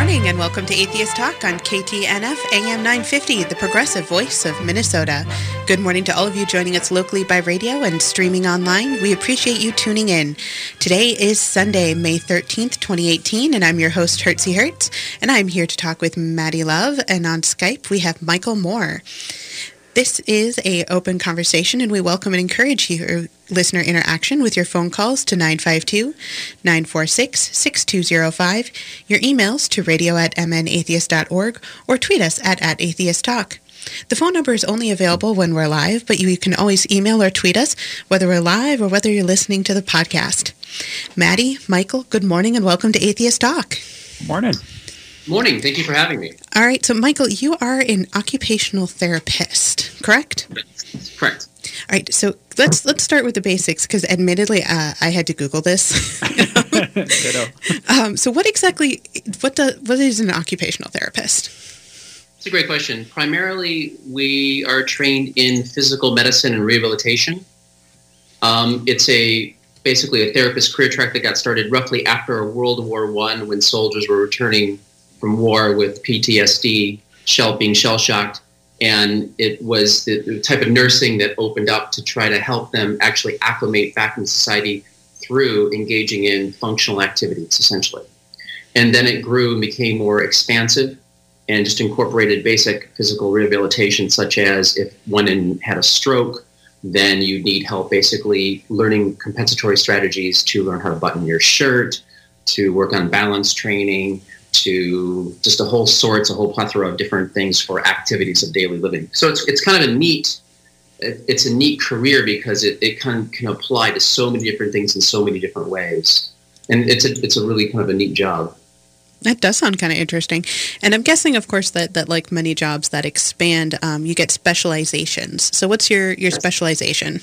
morning and welcome to Atheist Talk on KTNF AM 950, the progressive voice of Minnesota. Good morning to all of you joining us locally by radio and streaming online. We appreciate you tuning in. Today is Sunday, May 13th, 2018, and I'm your host, Hertzie Hertz, and I'm here to talk with Maddie Love, and on Skype we have Michael Moore. This is a open conversation, and we welcome and encourage your listener interaction with your phone calls to 952-946-6205, your emails to radio at mnatheist.org, or tweet us at, at atheisttalk. The phone number is only available when we're live, but you can always email or tweet us, whether we're live or whether you're listening to the podcast. Maddie, Michael, good morning and welcome to Atheist Talk. Morning. Morning. Thank you for having me. All right. So, Michael, you are an occupational therapist, correct? Correct. All right. So let's let's start with the basics because, admittedly, uh, I had to Google this. um, so, what exactly what the what is an occupational therapist? It's a great question. Primarily, we are trained in physical medicine and rehabilitation. Um, it's a basically a therapist career track that got started roughly after World War One, when soldiers were returning from war with PTSD, shell being shell shocked, and it was the, the, type of nursing that opened up to try to help them actually acclimate back in society through engaging in functional activities, essentially. And then it grew and became more expansive and just incorporated basic physical rehabilitation, such as if one had a stroke, then you need help basically learning compensatory strategies to learn how to button your shirt, to work on balance training, to just a whole sorts, a whole plethora of different things for activities of daily living. So it's, it's kind of a neat, it's a neat career because it, it can, can apply to so many different things in so many different ways. And it's a, it's a really kind of a neat job. That does sound kind of interesting. And I'm guessing, of course, that, that like many jobs that expand, um, you get specializations. So what's your, your specialization?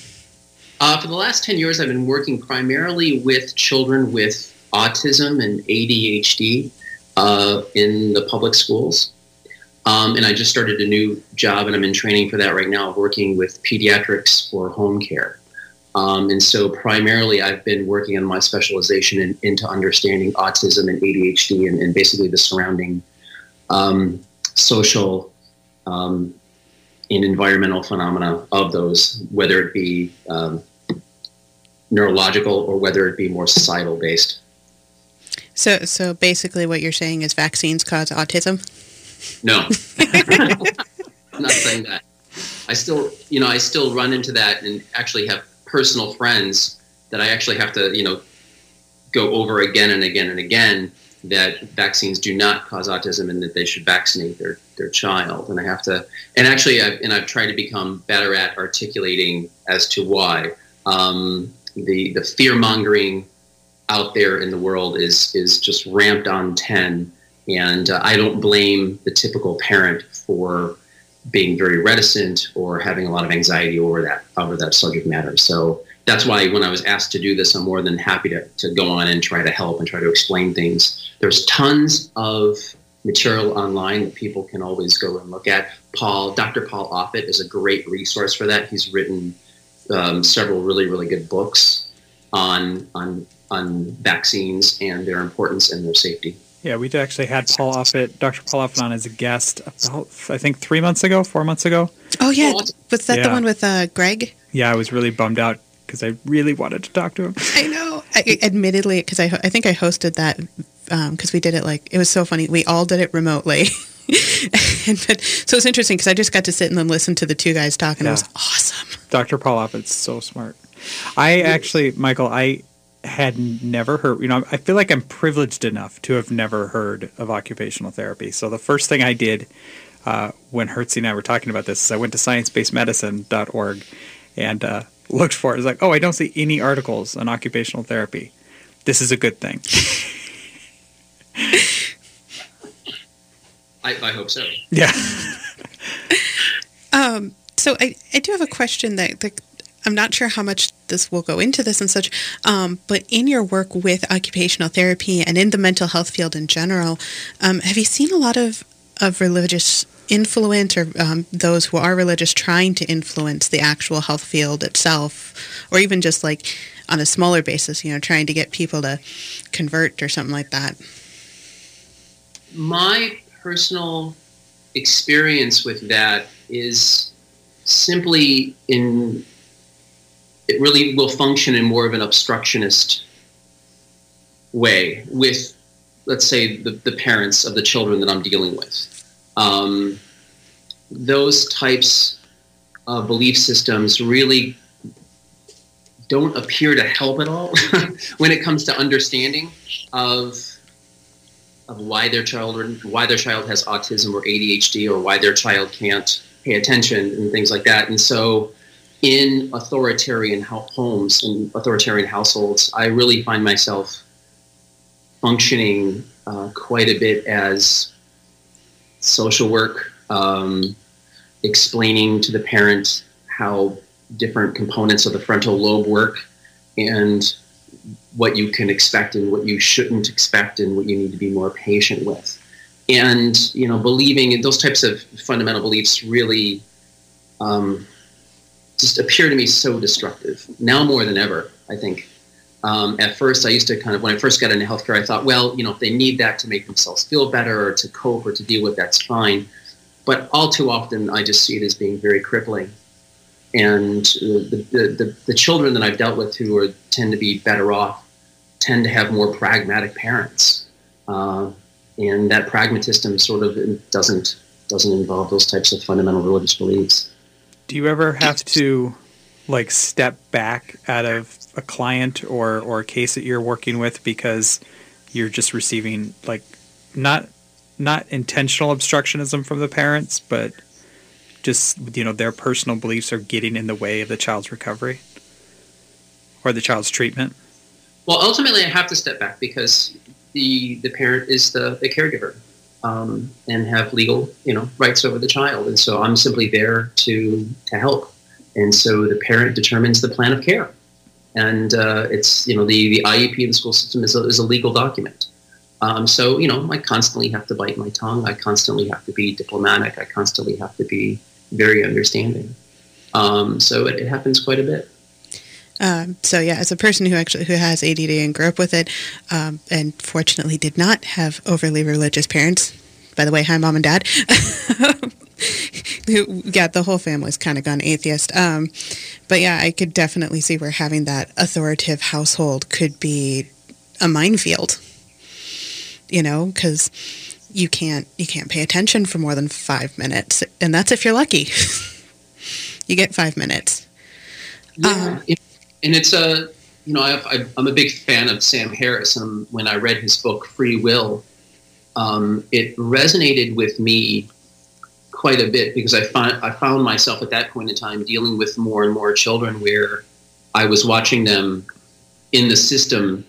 Uh, for the last 10 years, I've been working primarily with children with autism and ADHD uh, in the public schools. Um, and I just started a new job, and I'm in training for that right now, working with pediatrics for home care. Um, and so, primarily, I've been working on my specialization in, into understanding autism and ADHD and, and basically the surrounding um, social um, and environmental phenomena of those, whether it be um, neurological or whether it be more societal based. So, so basically, what you're saying is vaccines cause autism. No, I'm not saying that. I still, you know, I still run into that and actually have personal friends that I actually have to, you know, go over again and again and again that vaccines do not cause autism and that they should vaccinate their, their child. And I have to, and actually, I've, and I've tried to become better at articulating as to why. Um, the, the fear mongering out there in the world is is just ramped on 10 and uh, i don't blame the typical parent for being very reticent or having a lot of anxiety over that over that subject matter. So that's why when i was asked to do this i'm more than happy to, to go on and try to help and try to explain things. There's tons of material online that people can always go and look at. Paul dr paul offit is a great resource for that. He's written um, several really really good books on on on vaccines and their importance and their safety. Yeah, we actually had Paul Offit, Dr. Paul Offit on as a guest about, I think, three months ago, four months ago. Oh, yeah. Was that yeah. the one with uh, Greg? Yeah, I was really bummed out because I really wanted to talk to him. I know. I, admittedly, because I, I think I hosted that because um, we did it like, it was so funny. We all did it remotely. and, but, so it's interesting because I just got to sit and then listen to the two guys talk, and yeah. it was awesome. Dr. Paul Offit's so smart. I actually, Michael, I had never heard, you know, I feel like I'm privileged enough to have never heard of occupational therapy. So the first thing I did uh, when Hertzie and I were talking about this is I went to sciencebasedmedicine.org and uh, looked for it. I was like, oh, I don't see any articles on occupational therapy. This is a good thing. I, I hope so. Yeah. um, so I, I do have a question that, that I'm not sure how much this will go into this and such, um, but in your work with occupational therapy and in the mental health field in general, um, have you seen a lot of, of religious influence or um, those who are religious trying to influence the actual health field itself, or even just like on a smaller basis, you know, trying to get people to convert or something like that? my personal experience with that is simply in it really will function in more of an obstructionist way with let's say the, the parents of the children that i'm dealing with um, those types of belief systems really don't appear to help at all when it comes to understanding of of why their child why their child has autism or ADHD or why their child can't pay attention and things like that. And so, in authoritarian homes and authoritarian households, I really find myself functioning uh, quite a bit as social work, um, explaining to the parent how different components of the frontal lobe work and what you can expect and what you shouldn't expect and what you need to be more patient with. And you know believing in those types of fundamental beliefs really um, just appear to me so destructive now more than ever i think. Um, at first i used to kind of when i first got into healthcare i thought well you know if they need that to make themselves feel better or to cope or to deal with that's fine. But all too often i just see it as being very crippling. And the, the, the, the children that i've dealt with who are tend to be better off tend to have more pragmatic parents, uh, and that pragmatism sort of doesn't doesn't involve those types of fundamental religious beliefs. Do you ever have to like step back out of a client or or a case that you're working with because you're just receiving like not not intentional obstructionism from the parents, but just you know their personal beliefs are getting in the way of the child's recovery or the child's treatment? Well, ultimately, I have to step back because the the parent is the, the caregiver um, and have legal you know rights over the child, and so I'm simply there to to help. And so the parent determines the plan of care, and uh, it's you know the the IEP in the school system is a, is a legal document. Um, so you know I constantly have to bite my tongue. I constantly have to be diplomatic. I constantly have to be very understanding. Um, so it, it happens quite a bit. Um, so yeah, as a person who actually who has ADD and grew up with it, um, and fortunately did not have overly religious parents. By the way, hi mom and dad. who yeah, the whole family's kind of gone atheist. Um, but yeah, I could definitely see where having that authoritative household could be a minefield. You know, because you can't you can't pay attention for more than five minutes, and that's if you're lucky. you get five minutes. Yeah, um, and it's a you know I, am a big fan of Sam Harris, and when I read his book Free Will, um, it resonated with me quite a bit because I found I found myself at that point in time dealing with more and more children where I was watching them in the system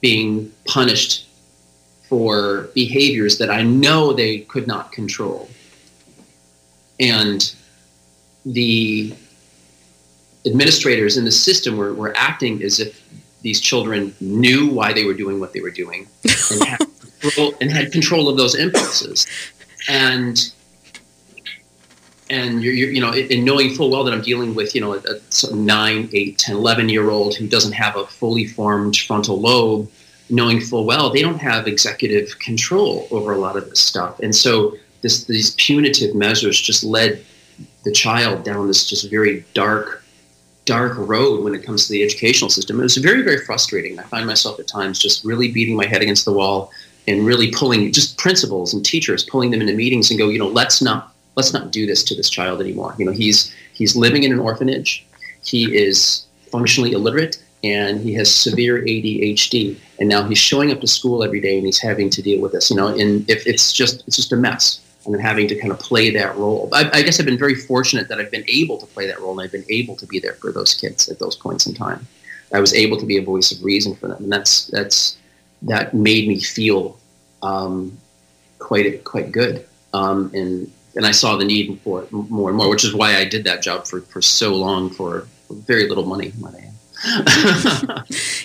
being punished for behaviors that I know they could not control. And the administrators in the system were, were acting as if these children knew why they were doing what they were doing and had control, and had control of those impulses. And and you're, you're, you know, in knowing full well that I'm dealing with, you know, a, a 9, 8, 10, 11 year old who doesn't have a fully formed frontal lobe, knowing full well they don't have executive control over a lot of this stuff. And so this, these punitive measures just led the child down this just very dark dark road when it comes to the educational system. It was very, very frustrating. I find myself at times just really beating my head against the wall and really pulling just principals and teachers, pulling them into meetings and go, you know, let's not let's not do this to this child anymore. You know, he's he's living in an orphanage. He is functionally illiterate and he has severe ADHD. And now he's showing up to school every day and he's having to deal with this. You know, and if it's just it's just a mess and then having to kind of play that role. I, I, guess I've been very fortunate that I've been able to play that role and I've been able to be there for those kids at those points in time. I was able to be a voice of reason for them, and that's that's that made me feel um, quite quite good. Um, and and I saw the need for it more and more, which is why I did that job for, for so long for very little money.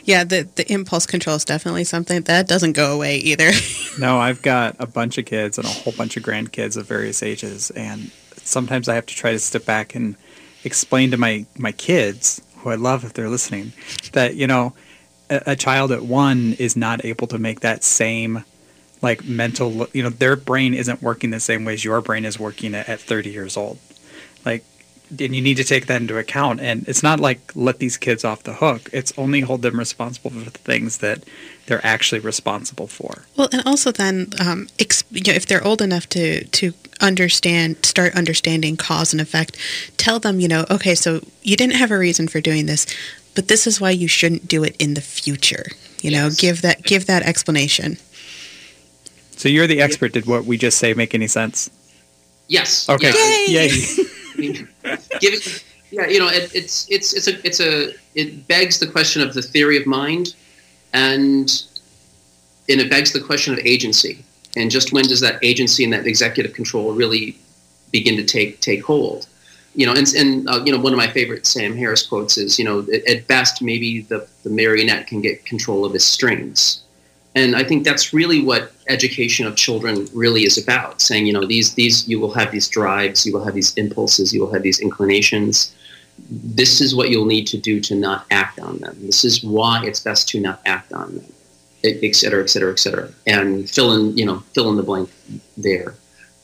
yeah, the the impulse control is definitely something that doesn't go away either. no, I've got a bunch of kids and a whole bunch of grandkids of various ages, and sometimes I have to try to step back and explain to my my kids, who I love if they're listening, that you know, a, a child at one is not able to make that same like mental you know their brain isn't working the same way as your brain is working at, at 30 years old and you need to take that into account and it's not like let these kids off the hook it's only hold them responsible for the things that they're actually responsible for well and also then um, exp- you know, if they're old enough to to understand start understanding cause and effect tell them you know okay so you didn't have a reason for doing this but this is why you shouldn't do it in the future you know Yes. give that give that explanation so you're the expert did what we just say make any sense Yes. okay Yay! Yay. Giving, yeah, you know, it, it's it's it's a it's a it begs the question of the theory of mind, and and it begs the question of agency, and just when does that agency and that executive control really begin to take take hold? You know, and and uh, you know, one of my favorite Sam Harris quotes is, you know, at, at best maybe the the marionette can get control of his strings, and I think that's really what education of children really is about. Saying, you know, these these you will have these drives, you will have these impulses, you will have these inclinations. This is what you'll need to do to not act on them. This is why it's best to not act on them, et et cetera, et cetera, et cetera, and fill in, you know, fill in the blank there.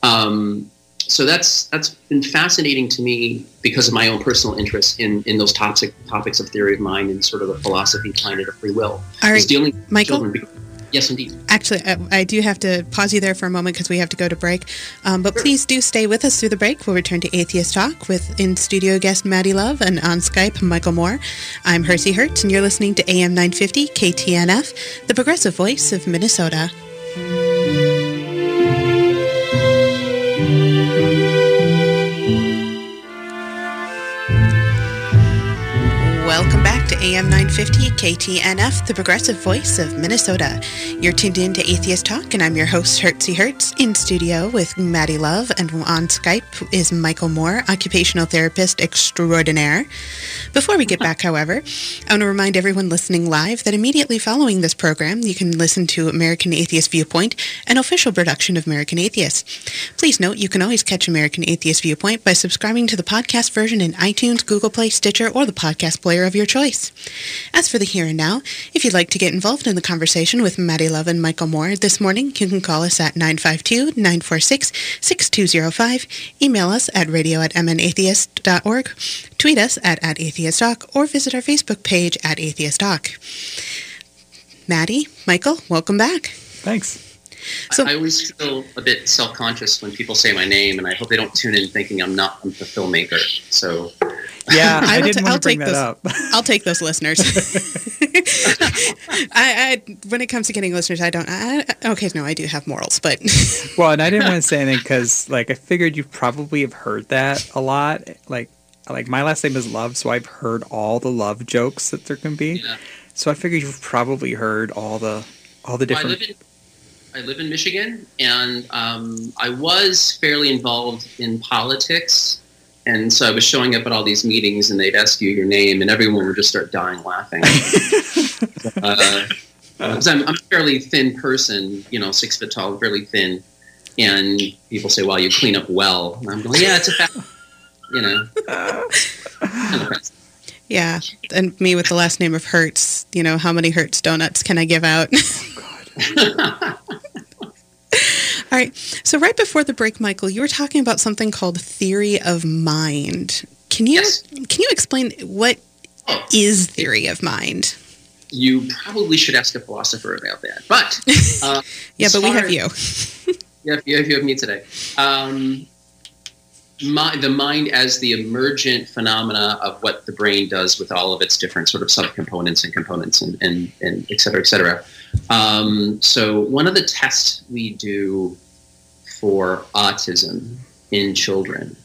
Um, so that's that's been fascinating to me because of my own personal interest in in those topics topics of theory of mind and sort of the philosophy behind it of free will. all right dealing with Michael? children. Yes, indeed. Actually, I, I do have to pause you there for a moment because we have to go to break. Um, but please do stay with us through the break. We'll return to Atheist Talk with in studio guest Maddie Love and on Skype Michael Moore. I'm Hertzie Hertz, and you're listening to AM 950 KTNF, the progressive voice of Minnesota. AM 950 KTNF, the progressive voice of Minnesota. You're tuned in to Atheist Talk, and I'm your host, Hertzy Hertz, in studio with Maddie Love, and on Skype is Michael Moore, occupational therapist extraordinaire. Before we get back, however, I want to remind everyone listening live that immediately following this program, you can listen to American Atheist Viewpoint, an official production of American Atheist. Please note you can always catch American Atheist Viewpoint by subscribing to the podcast version in iTunes, Google Play, Stitcher, or the podcast player of your choice. As for the here and now, if you'd like to get involved in the conversation with Maddie Love and Michael Moore this morning, you can call us at 952-946-6205, email us at radio at mnatheist.org, tweet us at, at atheisttalk, or visit our Facebook page at atheisttalk. Maddie, Michael, welcome back. thanks So- I, I always feel a bit self-conscious when people say my name, and I hope they don't tune in thinking I'm not I'm the filmmaker. So yeah I i, will didn't t- want I'll to bring take that those. up I'll take those listeners. I, I, when it comes to getting listeners, I don't. I, I- okay, no, I do have morals, but Well, and I didn't want to say anything because, like, I figured you probably have heard that a lot. Like, like my last name is Love, so I've heard all the love jokes that there can be. Yeah. So I figured you've probably heard all the all the Well, I different. live in I live in Michigan, and um, I was fairly involved in politics. And so I was showing up at all these meetings, and they'd ask you your name, and everyone would just start dying laughing. uh, 'cause I'm, I'm a fairly thin person, you know, six foot tall, fairly thin. And people say, "Well, you clean up well." And I'm going, "Yeah, it's a fact." You know. Kind of fast. yeah. And me with the last name of Hertz, you know, how many Hertz donuts can I give out? All right. So right before the break, Michael, you were talking about something called theory of mind. Can you Yes. can you explain what Oh. theory of mind? you probably should ask a philosopher about that. But uh, Yeah, but we have you. Yeah, you have, you have me today. Um, my, the mind as the emergent phenomena of what the brain does with all of its different sort of subcomponents and components and, and, and et cetera, et cetera. Um, so one of the tests we do for autism in children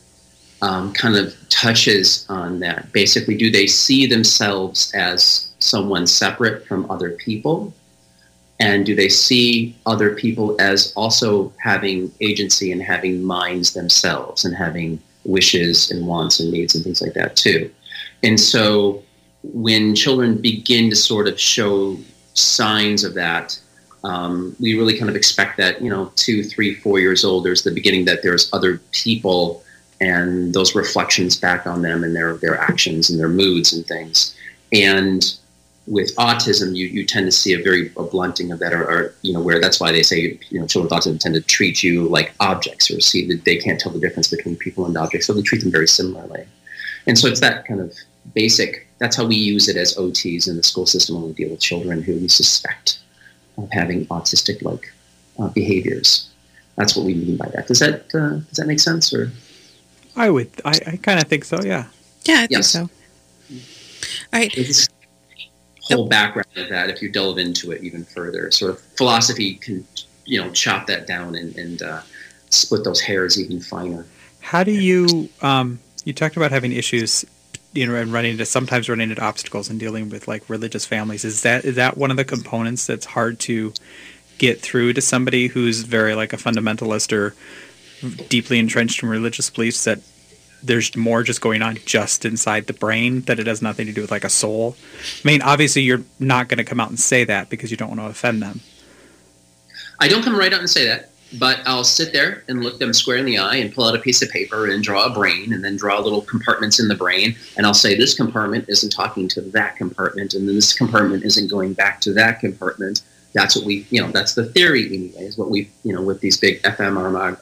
um, kind of touches on that. Basically, do they see themselves as someone separate from other people? And do they see other people as also having agency and having minds themselves and having wishes and wants and needs and things like that too? And so when children begin to sort of show signs of that, um, we really kind of expect that, you know, two, three, four years old, there's the beginning that there's other people and those reflections back on them and their, their actions and their moods and things. And with autism, you, you tend to see a very a blunting of that, or, or, you know, where that's why they say you know children with autism tend to treat you like objects, or see that they can't tell the difference between people and objects, so they treat them very similarly. And so it's that kind of basic. That's how we use it as OTs in the school system when we deal with children who we suspect of having autistic-like uh, behaviors. That's what we mean by that. Does that uh, does that make sense? Or I would, I, I kind of think so. Yeah. Yeah, I think Yes. so. All right. It's whole background of that, if you delve into it even further, sort of philosophy can you know chop that down and, and uh, split those hairs even finer. How do you? Um, you talked about having issues, you know, and running into sometimes running into obstacles and dealing with like religious families. Is that is that one of the components that's hard to get through to somebody who's very like a fundamentalist or deeply entrenched in religious beliefs that there's more just going on just inside the brain that it has nothing to do with like a soul. I mean, obviously you're not going to come out and say that because you don't want to offend them. I don't come right out and say that, but I'll sit there and look them square in the eye and pull out a piece of paper and draw a brain and then draw little compartments in the brain. And I'll say this compartment isn't talking to that compartment, and then this compartment isn't going back to that compartment. That's what we, you know, that's the theory anyway, is what we, you know, with these big fMRI,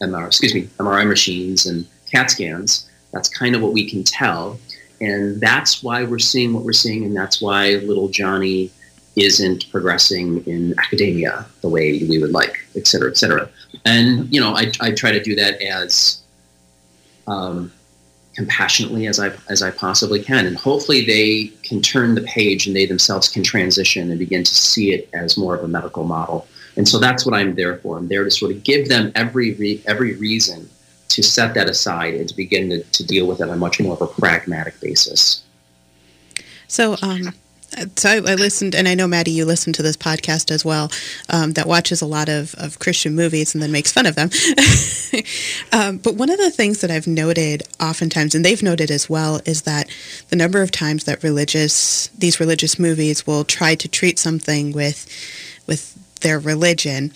MR, excuse me, MRI machines and CAT scans. That's kind of what we can tell. And that's why we're seeing what we're seeing, and that's why little Johnny isn't progressing in academia the way we would like, et cetera, et cetera. And you know, I, I try to do that as um, compassionately as I as I possibly can, and hopefully they can turn the page and they themselves can transition and begin to see it as more of a medical model. And so that's what I'm there for. I'm there to sort of give them every re- every reason to set that aside and to begin to, to deal with it on a much more of a pragmatic basis. So, um, so I, I listened, and I know Maddie, you listen to this podcast as well. Um, that watches a lot of, of Christian movies and then makes fun of them. um, but one of the things that I've noted oftentimes, and they've noted as well, is that the number of times that religious these religious movies will try to treat something with with their religion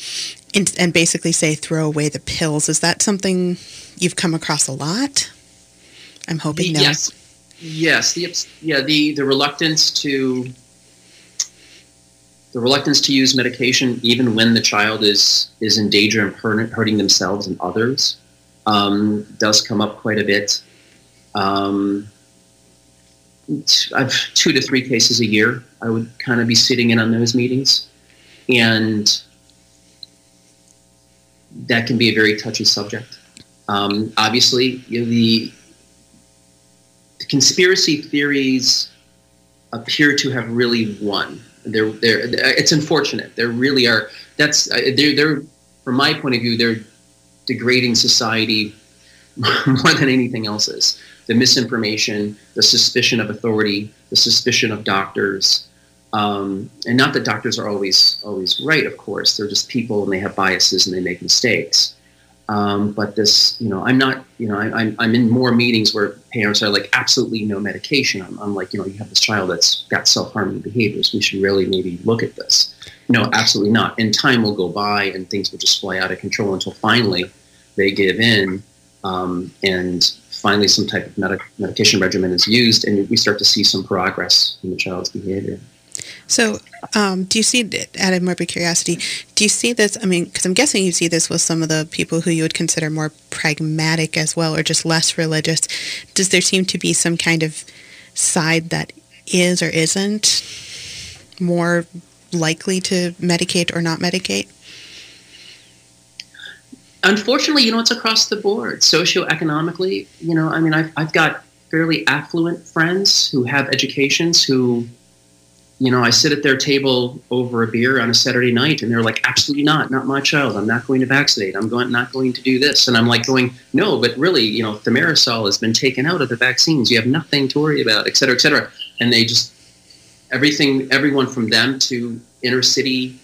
and, and basically say throw away the pills. Is that something you've come across a lot? I'm hoping no. Yes, yes. The yeah the the reluctance to the reluctance to use medication, even when the child is is in danger hurt, hurting themselves and others, um, does come up quite a bit. Um, I've two to three cases a year. I would kind of be sitting in on those meetings, and that can be a very touchy subject. Um, obviously, you know, the, the conspiracy theories appear to have really won. They're, they're, it's unfortunate. There really are. That's they're, they're from my point of view, they're degrading society more than anything else is. The misinformation, the suspicion of authority, the suspicion of doctors, um, and not that doctors are always always right. Of course, they're just people and they have biases and they make mistakes. Um, but this, you know, I'm not, you know, I, I'm, I'm in more meetings where parents are like, absolutely no medication. I'm, I'm like, you know, you have this child that's got self-harming behaviors. We should really maybe look at this. No, absolutely not. And time will go by and things will just fly out of control until finally they give in um, and finally some type of medic- medication regimen is used and we start to see some progress in the child's behavior. So, um, do you see, out of morbid curiosity, do you see this? I mean, because I'm guessing you see this with some of the people who you would consider more pragmatic as well, or just less religious. Does there seem to be some kind of side that is or isn't more likely to medicate or not medicate? Unfortunately, you know, it's across the board. Socioeconomically, you know, I mean, I've, I've got fairly affluent friends who have educations who you know, I sit at their table over a beer on a Saturday night, and they're like, "Absolutely not, not my child. I'm not going to vaccinate. I'm going, not going to do this." And I'm like, going, "No, but really, you know, thimerosal has been taken out of the vaccines. You have nothing to worry about, et cetera, et cetera." And they just everything, everyone from them to inner city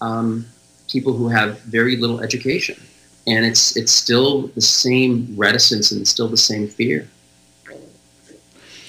um, people who have very little education, and it's it's still the same reticence and still the same fear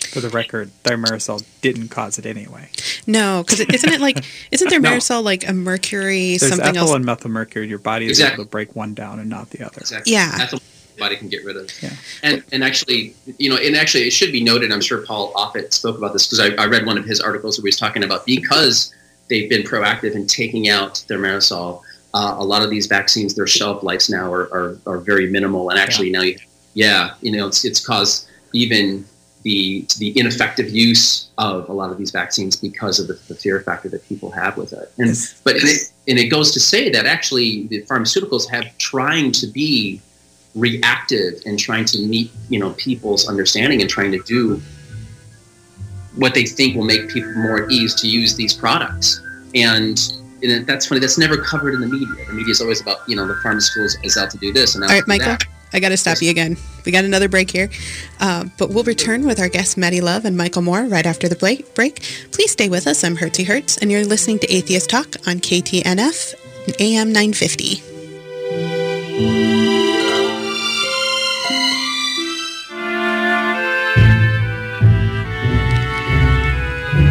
for the record, thimerosal didn't cause it anyway. No, because isn't it like isn't thimerosal no. like a mercury There's something ethyl else? and methylmercury. Your body is Exactly. able to break one down and not the other. exactly. Yeah. Ethyl body can get rid of. Yeah. And and actually, you know, and actually, it should be noted. I'm sure Paul Offit spoke about this because I, I read one of his articles where he was talking about because they've been proactive in taking out their thimerosal. Uh, a lot of these vaccines, their shelf lives now are, are, are very minimal, and actually yeah. now, you, yeah, you know, it's it's caused even the the ineffective use of a lot of these vaccines because of the, the fear factor that people have with it. And yes. but and it, and it goes to say that actually the pharmaceuticals have trying to be reactive and trying to meet you know people's understanding and trying to do what they think will make people more at ease to use these products. And, and that's funny. That's never covered in the media. The media is always about you know the pharmaceuticals is out to do this and out All right, Michael. That. I got to stop you again. We got another break here. Uh, but we'll return with our guests Maddie Love and Michael Moore right after the break. Please stay with us. I'm Hertzie Hertz, and you're listening to Atheist Talk on KTNF AM 950.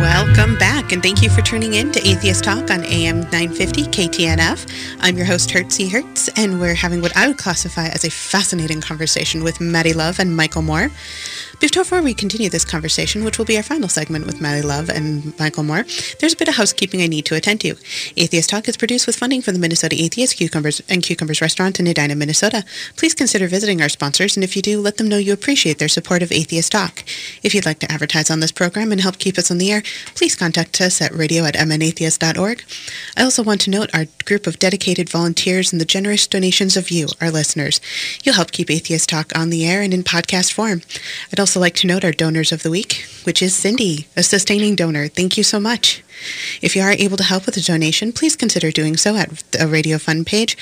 Welcome and thank you for tuning in to Atheist Talk on AM 950 KTNF. I'm your host, Hertzie Hertz, and we're having what I would classify as a fascinating conversation with Maddie Love and Michael Moore. Before we continue this conversation, which will be our final segment with Maddie Love and Michael Moore, there's a bit of housekeeping I need to attend to. Atheist Talk is produced with funding from the Minnesota Atheist Cucumbers and Cucumbers Restaurant in Edina, Minnesota. Please consider visiting our sponsors, and if you do, let them know you appreciate their support of Atheist Talk. If you'd like to advertise on this program and help keep us on the air, please contact us at radio at mnatheist.org. I also want to note our group of dedicated volunteers and the generous donations of you, our listeners. You'll help keep Atheist Talk on the air and in podcast form. I'd also like to note our donors of the week, which is Cindy, a sustaining donor. Thank you so much. If you are able to help with a donation, please consider doing so at the Radio Fund page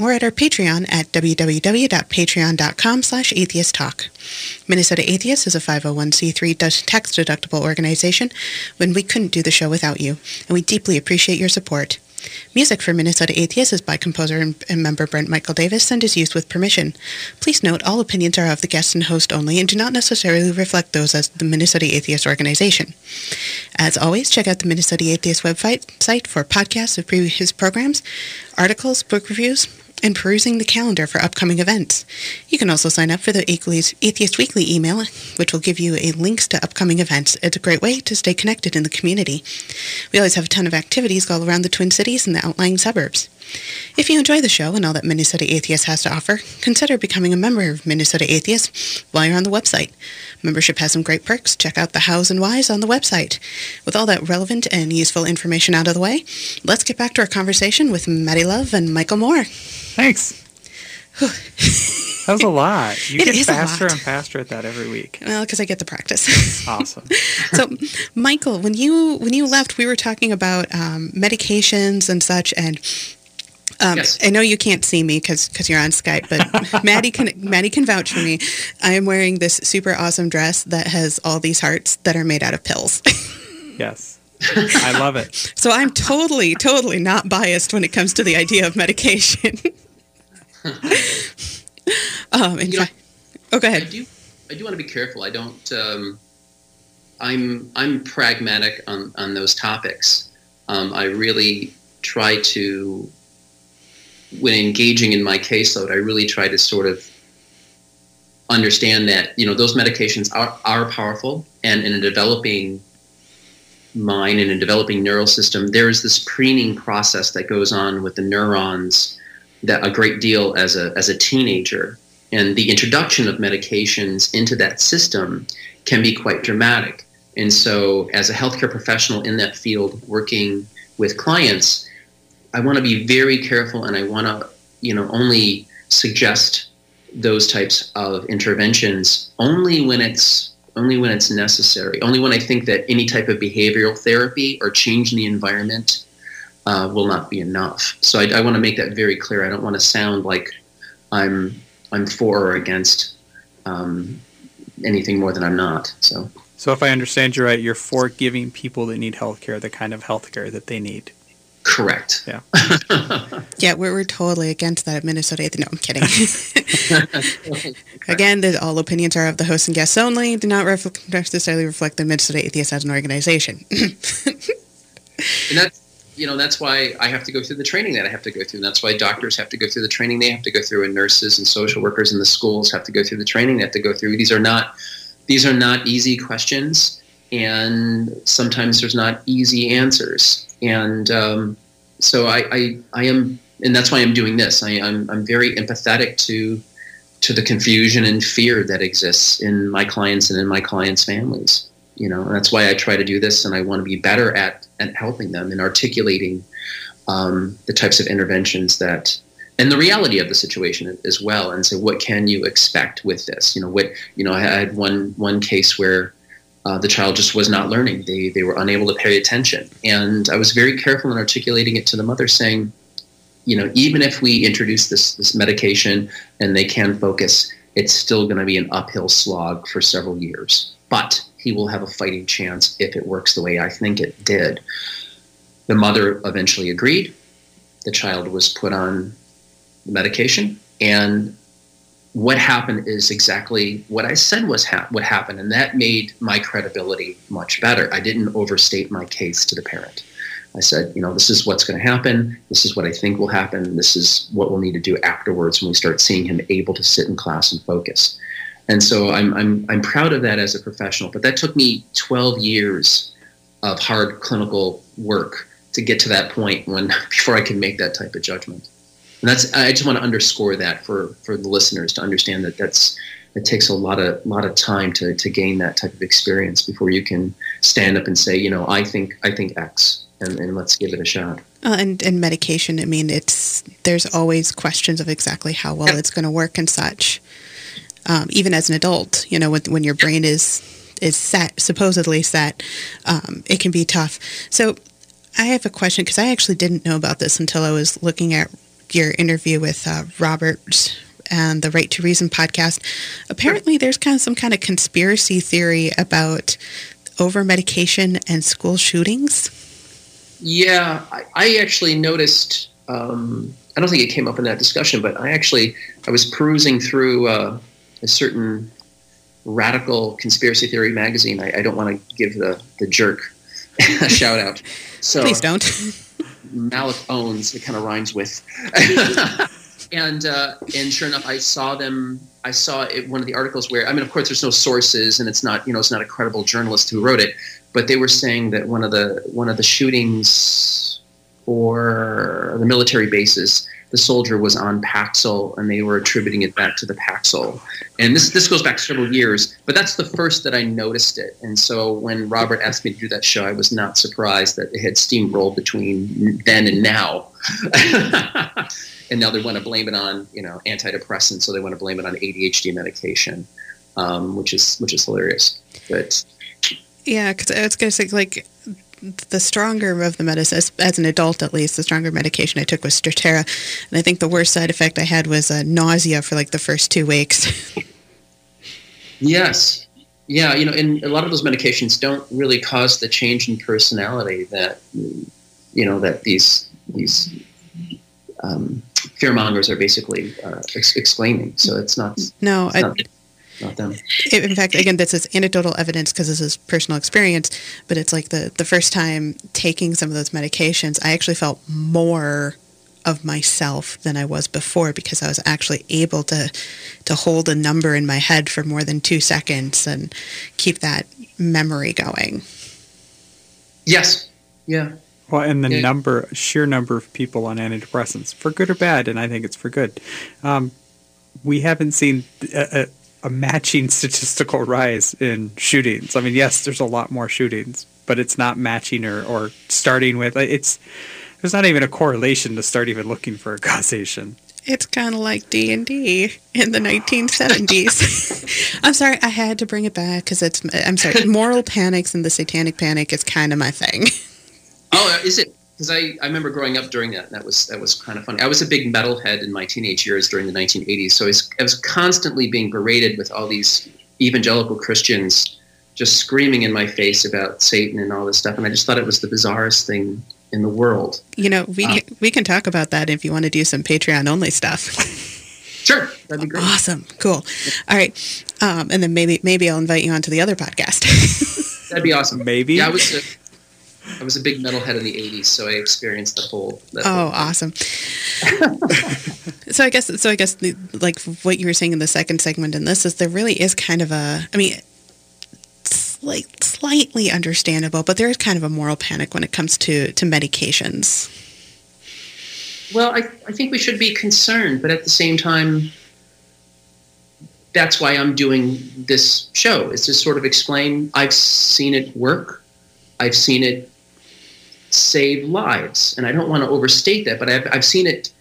or at our Patreon at www.patreon.com slash atheisttalk. Minnesota Atheist is a 501c3 tax-deductible organization when we couldn't do the show without you, and we deeply appreciate your support. Music for Minnesota Atheist is by composer and, member Brent Michael Davis and is used with permission. Please note all opinions are of the guest and host only and do not necessarily reflect those as the Minnesota Atheist organization. As always, check out the Minnesota Atheist website site for podcasts of previous programs, articles, book reviews, and perusing the calendar for upcoming events. You can also sign up for the Atheist Weekly email, which will give you a links to upcoming events. It's a great way to stay connected in the community. We always have a ton of activities all around the Twin Cities and the outlying suburbs. If you enjoy the show and all that Minnesota Atheist has to offer, consider becoming a member of Minnesota Atheist while you're on the website. Membership has some great perks. Check out the hows and whys on the website. With all that relevant and useful information out of the way, let's get back to our conversation with Maddie Love and Michael Moore. Thanks. that was a lot. You it get faster and faster at that every week. Well, because I get the practice. awesome. so, Michael, when you when you left, we were talking about um, medications and such, and um, yes. I know you can't see me because you're on Skype, but Maddie can Maddie can vouch for me. I am wearing this super awesome dress that has all these hearts that are made out of pills. yes. I love it. So I'm totally, totally not biased when it comes to the idea of medication. um, fact, oh, go ahead. I do, I do want to be careful. I don't. Um, I'm I'm pragmatic on on those topics. Um, I really try to when engaging in my caseload, I really try to sort of understand that you know those medications are, are powerful, and in a developing mind and a developing neural system, there is this preening process that goes on with the neurons that a great deal as a as a teenager, and the introduction of medications into that system can be quite dramatic. And so, as a healthcare professional in that field, working with clients, I want to be very careful and I want to, you know, only suggest those types of interventions only when it's only when it's necessary. Only when I think that any type of behavioral therapy or change in the environment uh, will not be enough. So I, I want to make that very clear. I don't want to sound like I'm I'm for or against um, anything more than I'm not. So. So if I understand you right, you're for giving people that need healthcare the kind of healthcare that they need. Correct. Yeah. yeah, we're, we're totally against that at Minnesota. No, I'm kidding. Again, the, all opinions are of the hosts and guests only, do not ref- necessarily reflect the Minnesota Atheists as an organization. and that's you know that's why I have to go through the training that I have to go through. And that's why doctors have to go through the training they have to go through, and nurses and social workers in the schools have to go through the training they have to go through. These are not these are not easy questions, and sometimes there's not easy answers. And um, so I, I I am, and that's why I'm doing this. I, I'm I'm very empathetic to to the confusion and fear that exists in my clients and in my clients' families you know that's why i try to do this and i want to be better at at helping them and articulating um, the types of interventions that and the reality of the situation as well and say what can you expect with this you know what you know i had one one case where uh, the child just was not learning they they were unable to pay attention and i was very careful in articulating it to the mother saying you know even if we introduce this this medication and they can focus it's still going to be an uphill slog for several years but he will have a fighting chance if it works the way I think it did. The mother eventually agreed. The child was put on the medication, and what happened is exactly what I said was ha- what happened, and that made my credibility much better. I didn't overstate my case to the parent. I said, you know, this is what's going to happen. This is what I think will happen. This is what we'll need to do afterwards when we start seeing him able to sit in class and focus. And so I'm, I'm, I'm proud of that as a professional. But that took me 12 years of hard clinical work to get to that point when before I could make that type of judgment. And that's I just want to underscore that for, for the listeners to understand that that's it takes a lot of lot of time to, to gain that type of experience before you can stand up and say, you know, I think I think X and, and let's give it a shot. Uh, and and medication, I mean, it's there's always questions of exactly how well it's going to work and such um, even as an adult, you know, when, when your brain is is set, supposedly set, um, it can be tough. So I have a question because I actually didn't know about this until I was looking at your interview with uh, Robert and the Right to Reason podcast. Apparently, there's kind of some kind of conspiracy theory about over medication and school shootings. Yeah, I, I actually noticed. Um, I don't think it came up in that discussion, but I actually I was perusing through uh, a certain radical conspiracy theory magazine. I, I don't want to give the the jerk a shout out. So please don't. Malik owns. It kind of rhymes with. and uh, and sure enough, I saw them. I saw it, one of the articles where I mean, of course, there's no sources, and it's not you know it's not a credible journalist who wrote it, but they were saying that one of the one of the shootings or the military bases the soldier was on Paxil, and they were attributing it back to the Paxil. And this this goes back several years, but that's the first that I noticed it. And so when Robert asked me to do that show, I was not surprised that it had steamrolled between then and now. and now they want to blame it on you know antidepressants, so they want to blame it on ADHD medication, um, which is which is hilarious. But yeah, because I was going to say like the stronger of the medicine, as, as, an adult at least, the stronger medication I took was Strattera. And I think the worst side effect I had was uh, nausea for like the first two weeks. yes. Yeah, you know, and a lot of those medications don't really cause the change in personality that, you know, that these, these um, fear mongers are basically uh, ex- explaining. So it's not. No, it's I, not, not them. In fact, again, this is anecdotal evidence because this is personal experience, but it's like the, the first time taking some of those medications, I actually felt more of myself than I was before because I was actually able to to hold a number in my head for more than two seconds and keep that memory going. Yes. Yeah. Well, and the Yeah. number, sheer number of people on antidepressants, for good or bad, and I think it's for good. Um, we haven't seen a, a, a matching statistical rise in shootings. I mean, yes, there's a lot more shootings, but it's not matching or, or starting with. It's there's not even a correlation to start even looking for a causation. It's kind of like D and D in the 1970s. I'm sorry, I had to bring it back because it's. I'm sorry, moral panics and the satanic panic is kind of my thing. Oh, is it? Because I, I remember growing up during that. And that was that was kind of funny. I was a big metalhead in my teenage years during the 1980s, so I was, I was constantly being berated with all these evangelical Christians just screaming in my face about Satan and all this stuff, and I just thought it was the bizarrest thing in the world. You know, we Uh. we can talk about that if you want to do some Patreon only stuff. Sure, that'd be great. awesome, cool. All right, um, and then maybe maybe I'll invite you onto the other podcast. That'd be awesome. Maybe. Yeah, I was. Uh, I was a big metalhead in the '80s, so I experienced the whole. oh, whole awesome! so I guess so. I guess the, like what you were saying in the second segment in this is there really is kind of a. I mean, like slightly understandable, but there is kind of a moral panic when it comes to to medications. Well, I, I think we should be concerned, but at the same time, that's why I'm doing this show is to sort of explain. I've seen it work. I've seen it save lives, and I don't want to overstate that, but I've I've seen it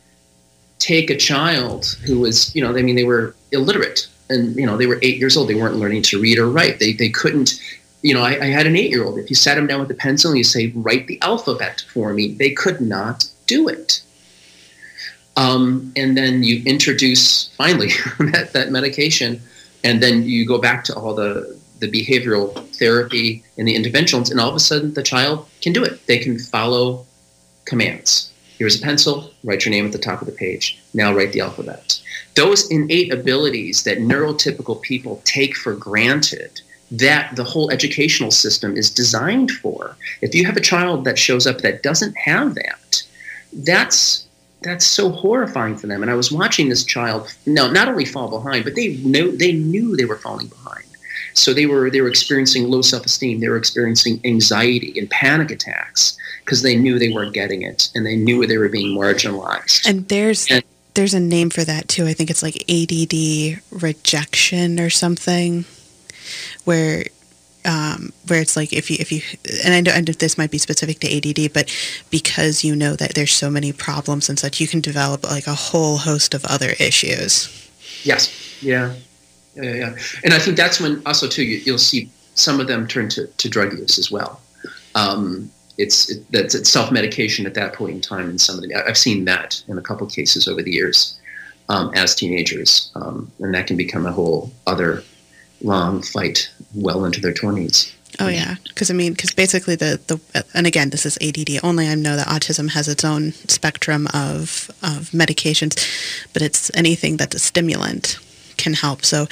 take a child who was, you know, I mean, they were illiterate, and you know, they were eight years old. They weren't learning to read or write. They they couldn't. You know, I, I had an eight-year-old. If you sat him down with a pencil and you say, "Write the alphabet for me," they could not do it. Um, and then you introduce finally that, that medication, and then you go back to all the, the behavioral therapy and the interventions, and all of a sudden the child can do it. They can follow commands. Here's a pencil, write your name at the top of the page. Now write the alphabet. Those innate abilities that neurotypical people take for granted that the whole educational system is designed for. If you have a child that shows up that doesn't have that, that's that's so horrifying for them. And I was watching this child, no, not only fall behind, but they knew they knew they were falling behind. So they were they were experiencing low self esteem. They were experiencing anxiety and panic attacks because they knew they weren't getting it and they knew they were being marginalized. And there's and, there's a name for that too. I think it's like ADD rejection or something, where um, where it's like if you if you and I know and this might be specific to ADD, but because you know that there's so many problems and such, you can develop like a whole host of other issues. Yes. Yeah. Yeah. Yeah. And I think that's when also too you, will see some of them turn to, to drug use as well. Um, it's it, that's it's self medication at that point in time. And some of them I've seen that in a couple cases over the years um, as teenagers, um, and that can become a whole other long fight well into their 20s. Oh yeah, because I mean, because basically the the and again, this is ADD only. I know that autism has its own spectrum of of medications, but it's anything that's a stimulant can help. So,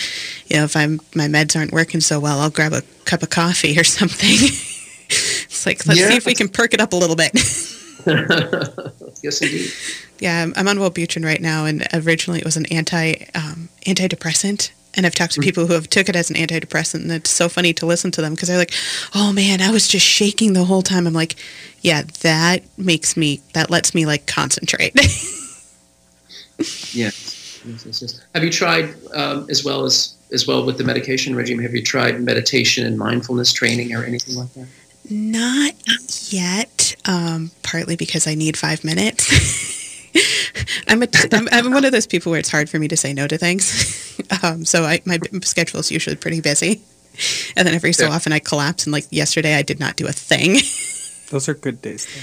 you know, if I'm my meds aren't working so well, I'll grab a cup of coffee or something. it's like let's yeah. see if we can perk it up a little bit. yes, indeed. Yeah, I'm on Wellbutrin right now, and originally it was an anti um, antidepressant, and I've talked to people who have took it as an antidepressant, and it's so funny to listen to them because they're like, "Oh man, I was just shaking the whole time." I'm like, "Yeah, that makes me that lets me like concentrate." yes. Yes, yes, yes. Have you tried um, as well as as well with the medication regime? Have you tried meditation and mindfulness training or anything like that? Not yet. Um, partly because I need five minutes. I'm, a, I'm, I'm one of those people where it's hard for me to say no to things. Um, so I, my schedule is usually pretty busy. And then every so yeah. often I collapse. And like yesterday, I did not do a thing. Those are good days, though.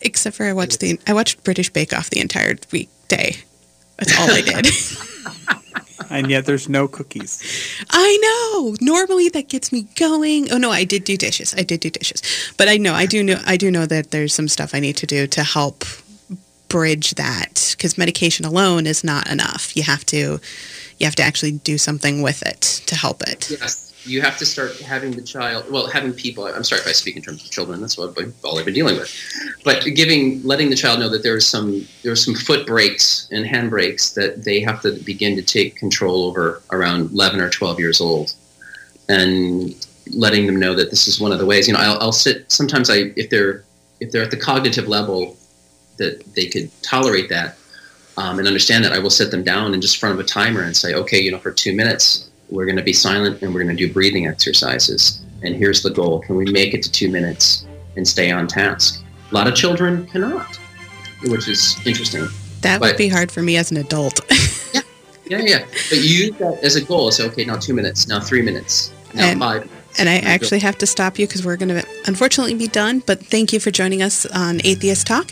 Except for I watched the I watched British Bake Off the entire weekday. That's all I did. and yet there's no cookies. I know. Normally that gets me going. Oh no, I did do dishes. I did do dishes. But I know I do know I do know that there's some stuff I need to do to help bridge that because medication alone is not enough. You have to you have to actually do something with it to help it. Yes. You have to start having the child, well, having people. I'm sorry if I speak in terms of children. That's what all I've been dealing with. But giving, letting the child know that there are some, there are some foot brakes and hand brakes that they have to begin to take control over around 11 or 12 years old, and letting them know that this is one of the ways. You know, I'll, I'll sit. Sometimes I, if they're, if they're at the cognitive level that they could tolerate that um, and understand that, I will sit them down in just front of a timer and say, okay, you know, for two minutes, we're going to be silent and we're going to do breathing exercises. And here's the goal: can we make it to two minutes and stay on task? A lot of children cannot, which is interesting. That but, would be hard for me as an adult. yeah, yeah, yeah. But you use that as a goal. Say, okay, now two minutes, now three minutes, now and, five. And I actually have to stop you because we're going to unfortunately be done. But thank you for joining us on Atheist Talk.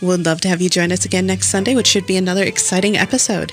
We'd love to have you join us again next Sunday, which should be another exciting episode.